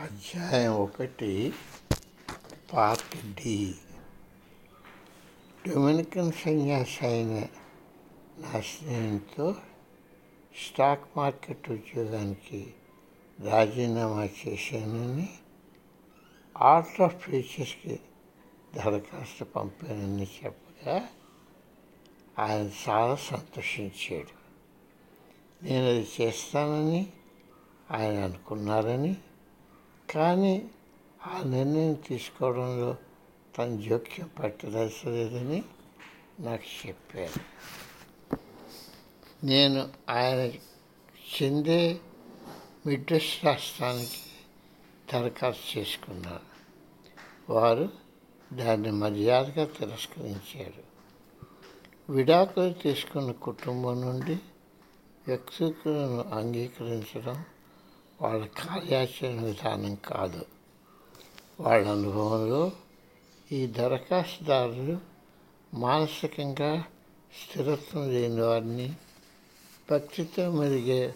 అధ్యాయం ఒకటి part D Dominican సన్యాసి అయిన నా స్నేహితుతో స్టాక్ మార్కెట్ ఉద్యోగానికి రాజీనామా చేశానని ఆర్ట్ ఆఫ్ ఫ్యూచర్స్కి దరఖాస్తు పంపానని చెప్పగా ఆయన చాలా సంతోషించాడు. నేను అది చేస్తానని ఆయన అనుకున్నారని కానీ ఆ నిర్ణయం తీసుకోవడంలో తన జోక్యం పట్టదలసలేదని నాకు చెప్పారు. నేను ఆయన చెందే మిడ్వెస్ట్ రాష్ట్రానికి దరఖాస్తు చేసుకున్నాను. వారు దాన్ని మర్యాదగా తిరస్కరించారు. విడాకులు తీసుకున్న కుటుంబం నుండి వ్యక్తులను అంగీకరించడం వాళ్ళ కార్యాచరణ విధానం కాదు. వాళ్ళ అనుభవంలో ఈ దరఖాస్తుదారులు మానసికంగా స్థిరత్వం లేని వారిని భక్తితో మెరిగే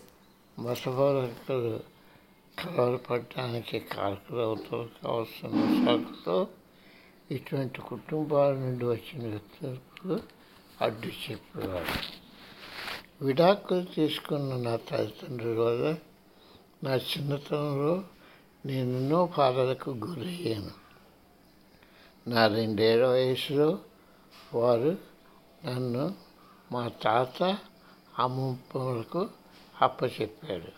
మతబోధకులు కలవరపడటానికి కారకులవుతారు కావాల్సిన సాకుతో ఇటువంటి కుటుంబాల నుండి వచ్చిన వ్యక్తులకు అడ్డు చెప్పేవారు. విడాకులు తీసుకున్న నా తల్లిదండ్రుల వల్ల నా చిన్నతనంలో నేను ఎన్నో బాధలకు గురయ్యాను. నా రెండేళ్ళ వయసులో వారు నన్ను మా తాత అమ్మమ్మలకు అప్పచెప్పారు.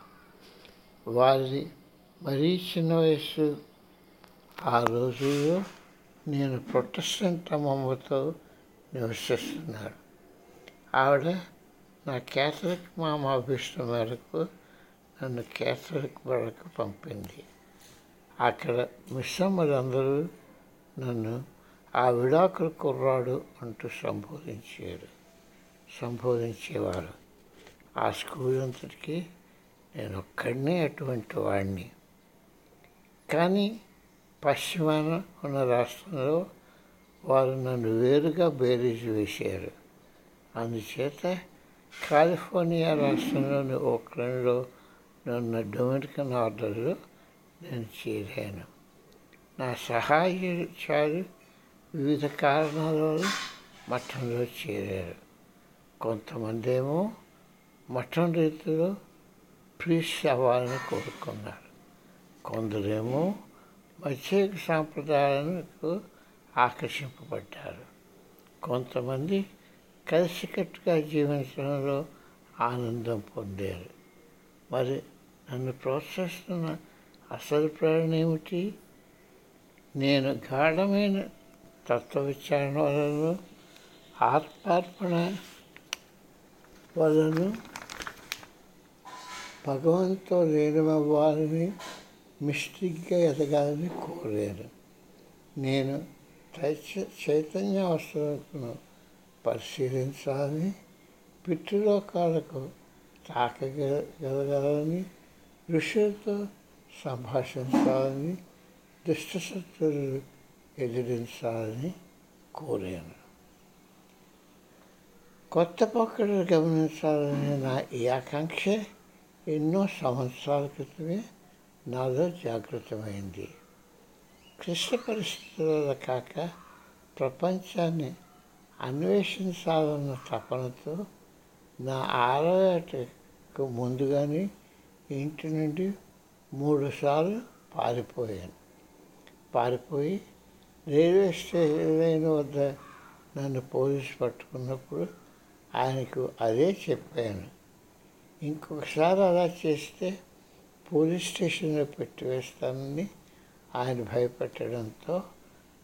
వారి మరీ చిన్న వయసు ఆ రోజుల్లో నేను ప్రొటెస్టెంట్ అమ్మమ్మతో నివసిస్తున్నాడు ఆవిడ నా క్యాథలిక్ మామ అభిష్టం మేరకు నన్ను క్యాథలిక్ వరకు పంపింది. అక్కడ మిస్సమ్మలందరూ నన్ను ఆ విడాకుల కుర్రాడు అంటూ సంబోధించారు. సంబోధించేవారు. ఆ స్కూల్ అంతటికి నేను ఒక్కడినే అటువంటి వాడిని కానీ పశ్చిమాన ఉన్న రాష్ట్రంలో వారు నన్ను వేరుగా బేరీజు వేశారు. అందుచేత కాలిఫోర్నియా రాష్ట్రంలోని ఓక్లండ్లో ఉన్న డొమినికన్ ఆర్డర్లో నేను చేరాను. నా సహాయచారు వివిధ కారణాల వల్ల మఠంలో చేరారు. కొంతమంది ఏమో మఠం రీతిలో ప్రీస్ అవ్వాలని కోరుకున్నారు. కొందరేమో ప్రత్యేక సాంప్రదాయాలకు ఆకర్షింపబడ్డారు. కొంతమంది కలిసికట్టుగా జీవించడంలో ఆనందం పొందారు. మరి నన్ను ప్రోత్సహిస్తున్న అసలు ప్రేరణ ఏమిటి? నేను గాఢమైన తత్వ విచారణ వలన ఆత్మార్పణ వలన భగవంతుతో లీనమవ్వాలని మిస్టిక్గా ఎదగాలని కోరాను. నేను చైతన్య అవసరాలను పరిశీలించాలని పితృలోకాలకు తాకగలగాలని ఋషులతో సంభాషించాలని దుష్టశత్రులు ఎదిరించాలని కోరాను. కొత్త పక్కలు గమనించాలనే నా ఈ ఆకాంక్ష ఎన్నో సంవత్సరాల క్రితమే నాలో జాగృతమైంది. క్లిష్ట పరిస్థితుల కాక ప్రపంచాన్ని అన్వేషించాలన్న తపనతో నా ఆరోగ్యకు ముందుగానే ఇంటి నుండి మూడుసార్లు పారిపోయాను. పారిపోయి రైల్వే స్టేషన్ వద్ద నన్ను పోలీసు పట్టుకున్నప్పుడు ఆయనకు అదే చెప్పాను. ఇంకొకసారి అలా చేస్తే పోలీస్ స్టేషన్లో పెట్టివేస్తానని ఆయన భయపెట్టడంతో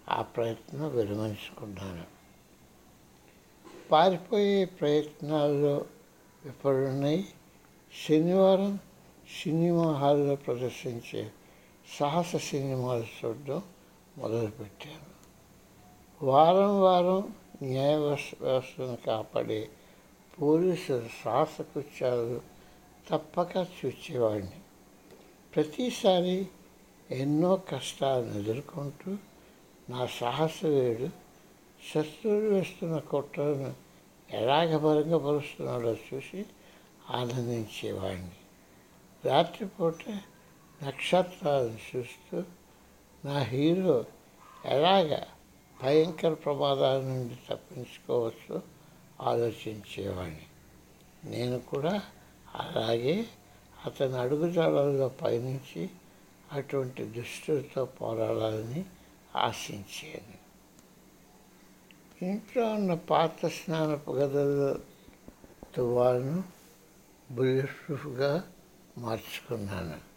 ఆ ప్రయత్నం విరమించుకున్నాను. పారిపోయే ప్రయత్నాల్లో విఫలమై శనివారం సినిమా హాల్లో ప్రదర్శించే సాహస సినిమాలు చూడడం మొదలుపెట్టాను. వారం వారం న్యాయ వ్యవస్థను కాపాడే పోలీసులు సాహస కృత్యాలు తప్పక చూచేవాడిని ప్రతిసారి ఎన్నో కష్టాలను ఎదుర్కొంటూ నా సాహసవేడు శత్రువులు వేస్తున్న కుట్రను ఎలాగ పరుస్తున్నాడో చూసి ఆనందించేవాడిని. రాత్రిపూట నక్షత్రాలను చూస్తూ నా హీరో ఎలాగ భయంకర ప్రమాదాల నుండి తప్పించుకోవచ్చు ఆలోచించేవాడిని. నేను కూడా అలాగే అతని అడుగుజాడల్లో పయనించి అటువంటి దుస్తులతో పోరాడాలని ఆశించాను ఇంట్లో ఉన్న పాత స్నానపు గదుల తువ్వాలను బుల్లెట్ ప్రూఫ్గా మార్చుకున్నాను.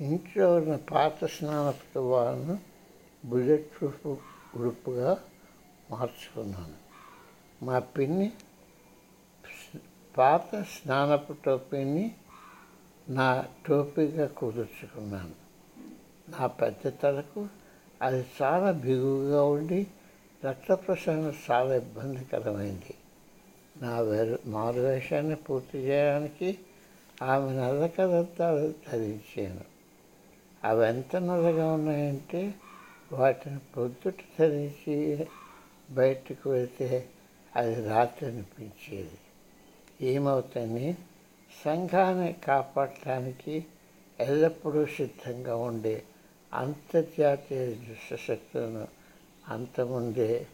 ఇంట్లో ఉన్న పాత స్నానపు తువ్వాలను బుల్లెట్ ప్రూఫ్ ఉడుపుగా మార్చుకున్నాను. మా పిన్ని పాత స్నానపు టోపీని నా టోపీగా కుదుర్చుకున్నాను. నా పెద్ద తలకు అది చాలా బిగువుగా ఉండి రక్త ప్రసరణ చాలా ఇబ్బందికరమైంది. నా వేరు మారువేషాన్ని పూర్తి చేయడానికి ఆమె నల్ల ధరించాను. అవి ఎంత నల్లగా ఉన్నాయంటే వాటిని పొద్దుట ధరించి బయటకు వెళ్తే అది రాత్రి అనిపించేది. ఏమవుతుంది? సంఘాన్ని కాపాడటానికి ఎల్లప్పుడూ సిద్ధంగా ఉండే అంతర్జాతీయ దుష్టశక్తులను అంతముందే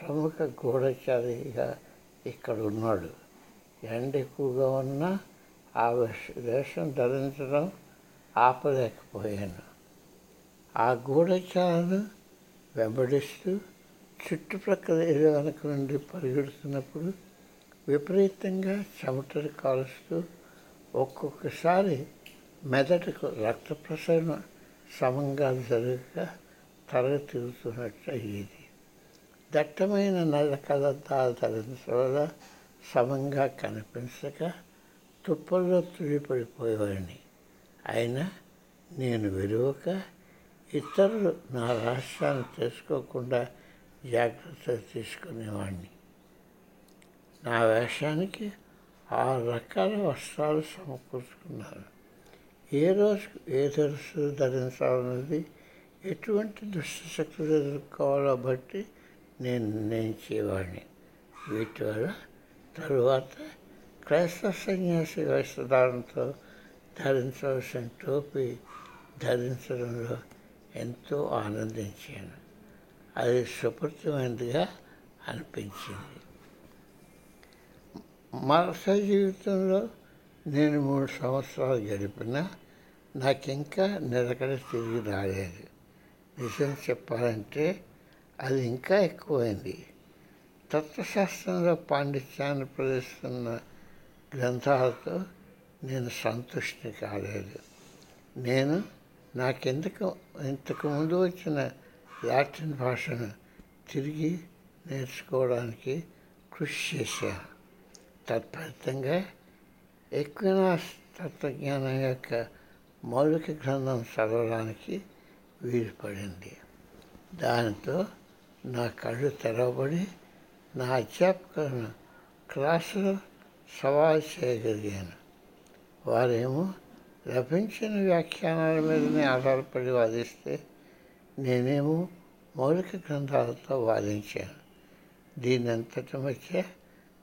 ప్రముఖ గూఢచారిగా ఇక్కడ ఉన్నాడు. ఎండ ఎక్కువగా ఉన్నా ఆ వేష- వేషం ధరించడం ఆపలేకపోయాను. ఆ గూఢచారులు వెంబడిస్తూ చుట్టుప్రక్కల ఏదో వెనక నుండి పరిగెడుతున్నప్పుడు విపరీతంగా చెమటలు కాలుస్తూ ఒక్కొక్కసారి మెదడుకు రక్త ప్రసరణ సమంగా జరగక తల తిరుగుతున్నట్టు అయ్యేది దట్టమైన నల్ల కలద్దాలు ధరించడం వల్ల సమంగా కనిపించక తుప్పల్లో తుడిపడిపోయేవాడిని. అయినా నేను విలువక ఇతరులు నా రాష్ట్రాన్ని తెలుసుకోకుండా జాగ్రత్తలు తీసుకునేవాడిని. నా వేషానికి ఆరు రకాల వస్త్రాలు సమకూర్చుకున్నాను ఏ రోజుకు ఏ దుస్తులు ధరించాలన్నది ఎటువంటి దుష్టశక్తులు ఎదుర్కోవాలో బట్టి నేను నిర్ణయించేవాడిని వీటి వల్ల తరువాత క్రైస్తవ సన్యాసి వస్త్రధారణతో ధరించవలసిన టోపీ ధరించడంలో ఎంతో ఆనందించాను. అది సుపరితమైనదిగా అనిపించింది. మరుసటి జీవితంలో నేను మూడు సంవత్సరాలు గడిపినా ఇంకా నిలకడ తిరిగి రాలేదు. నిజం చెప్పాలంటే అది ఇంకా ఎక్కువైంది. తత్వశాస్త్రంలో పాండిత్యాన్ని ప్రదర్శిస్తున్న గ్రంథాలతో నేను సంతృష్టి కాలేదు. నేను నాకెందుకు ఇంతకు ముందు వచ్చిన లాటిన్ భాషను తిరిగి నేర్చుకోవడానికి కృషి చేశాను. తత్ఫలితంగా ఎక్వినాస్ తత్వజ్ఞానం యొక్క మౌలిక గ్రంథం చదవడానికి వీలు పడింది దానితో నా కళ్ళు తెరవబడి నా అధ్యాపకులను క్లాసులో సవాల్ చేయగలిగాను. వారేమో లభించిన వ్యాఖ్యానాల మీదనే ఆధారపడి వాదిస్తే నేనేమో మౌలిక గ్రంథాలతో వాదించాను. దీనంతటి మధ్య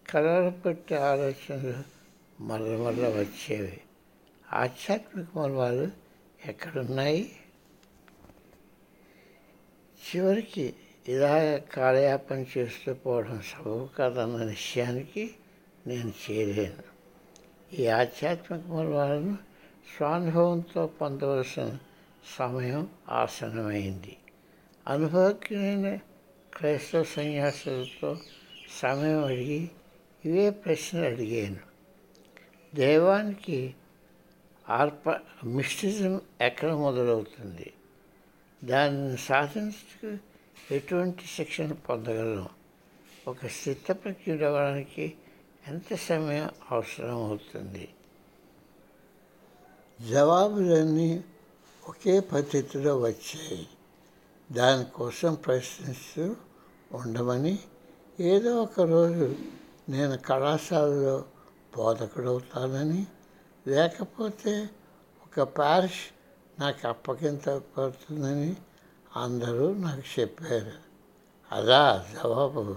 కలవరపెట్టే ఆలోచనలు మరల మరల వచ్చేవి. ఆధ్యాత్మిక మూలాలు ఎక్కడున్నాయి? చివరికి ఇలా కాలయాపన చేస్తూ పోవడం సబబు కాదన్న విషయానికి నేను చేరాను. ఈ ఆధ్యాత్మిక మూలాలను స్వానుభవంతో పొందవలసిన సమయం ఆసనమైంది అనుభవజ్ఞైన క్రైస్తవ సన్యాసులతో సమయం అడిగి ఇవే ప్రశ్నలు అడిగాను. దైవానికి ఆర్ప మిస్టిజం ఎక్కడ మొదలవుతుంది? దానిని సాధించడానికి ఎటువంటి శిక్షణ పొందగలం? ఒక స్థితప్రజ్ఞుడు అవ్వడానికి ఎంత సమయం అవసరం అవుతుంది? జవాబులన్నీ ఒకే పద్ధతిలో వచ్చాయి. దానికోసం ప్రయత్నిస్తూ ఉండమని ఏదో ఒక రోజు నేను కళాశాలలో బోధకుడవుతానని. లేకపోతే ఒక పారిష్ నాకు అప్పగింత పడుతుందని అందరూ నాకు చెప్పారు. అదా జవాబు.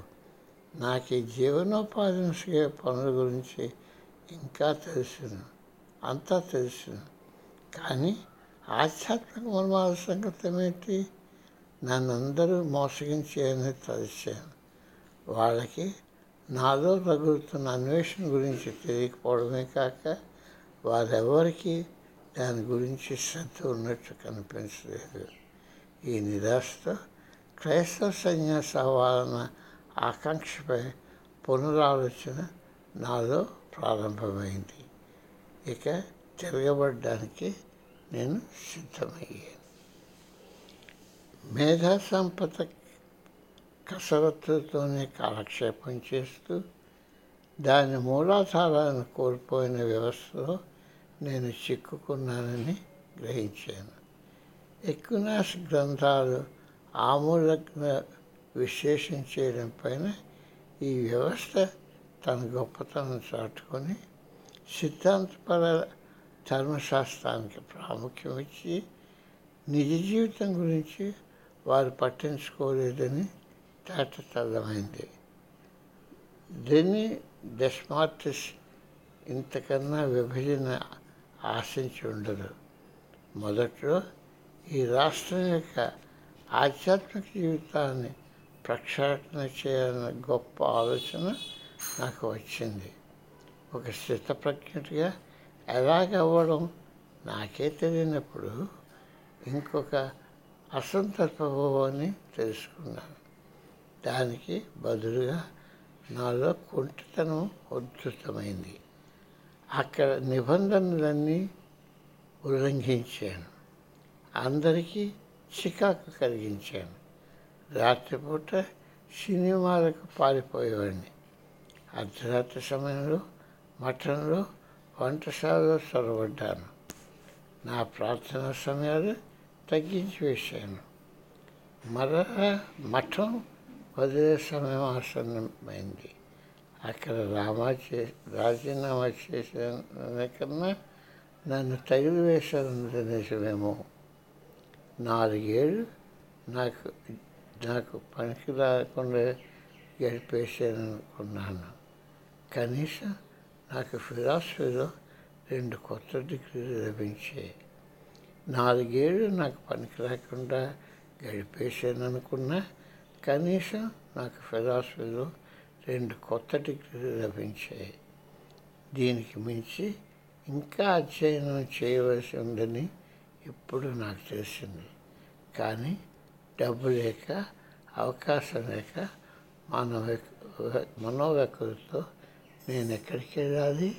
నాకు ఈ జీవనోపాధి పనుల గురించి ఇంకా తెలుసును. అంతా తెలుసును. కానీ ఆధ్యాత్మిక మర్మాల సంగతి ఏమిటి నన్ను అందరూ మోసగించేయని తలిచాను. వాళ్ళకి నాలో రగులుతున్న అన్వేషణ గురించి తెలియకపోవడమే కాక వారెవరికి దాని గురించి శ్రద్ధ ఉన్నట్టు కనిపించలేదు. ఈ నిరాశతో క్రైస్తవ సన్యాస అవ్వాలన్న ఆకాంక్షపై పునరాలోచన నాలో ప్రారంభమైంది. ఇక తిరగబడడానికి నేను సిద్ధమయ్యాను. మేధా సంపద కసరత్తుతోనే కాలక్షేపం చేస్తూ దాని మూలాధారాలను కోల్పోయిన వ్యవస్థలో నేను చిక్కుకున్నానని గ్రహించాను. ఎక్వినాస్ గ్రంథాలు ఆమూలజ్ఞ విశ్లేషణ చేయడం పైన ఈ వ్యవస్థ తన గొప్పతనం చాటుకొని సిద్ధాంతపర ధర్మశాస్త్రానికి ప్రాముఖ్యం ఇచ్చి నిజ జీవితం గురించి వారు పట్టించుకోలేదని తేటతల్లమైంది దీన్ని డెస్మార్టిస్ ఇంతకన్నా విభజన ఆశించి ఉండదు మొదట్లో ఈ రాష్ట్రం యొక్క ఆధ్యాత్మిక జీవితాన్ని ప్రక్షాళన చేయాలన్న గొప్ప ఆలోచన నాకు వచ్చింది ఒక స్థితప్రజ్ఞుడిగా ఎలాగవ్వడం నాకే తెలియనప్పుడు ఇంకొక అసంతర్పభావాన్ని తెలుసుకున్నాను దానికి బదులుగా నాలో కుంటితనం ఉద్ధృతమైంది అక్కడ నిబంధనలన్నీ ఉల్లంఘించాను. అందరికీ చికాకు కలిగించాను. రాత్రిపూట సినిమాలకు పారిపోయేవాడిని. అర్ధరాత్రి సమయంలో మఠంలో వంటశాలలో చొరబడ్డాను నా ప్రార్థనా సమయాలు తగ్గించి వేశాను. మరలా మఠం వదిలే సమయం ఆసన్నమైంది. అక్కడ రామా చే రాజీనామా చేసిన కన్నా నన్ను తగిలి వేశాను నిజమేమో. నాలుగేళ్ళు నాకు నాకు పనికి రాకుండా గడిపేసాను అనుకున్నాను కనీసం నాకు ఫిలాసఫీలో రెండు కొత్త డిగ్రీలు లభించాయి నాలుగేళ్ళు నాకు పనికి రాకుండా గడిపేసాను అనుకున్నా కనీసం నాకు ఫిలాసఫీలో రెండు కొత్త డిగ్రీలు లభించాయి. దీనికి మించి ఇంకా అధ్యయనం చేయవలసి ఉందని ఇప్పుడు నాకు తెలిసింది. కానీ డబ్బు లేక అవకాశం లేక మనో మనోవ్యక్తులతో నేను ఎక్కడికి వెళ్ళాలి?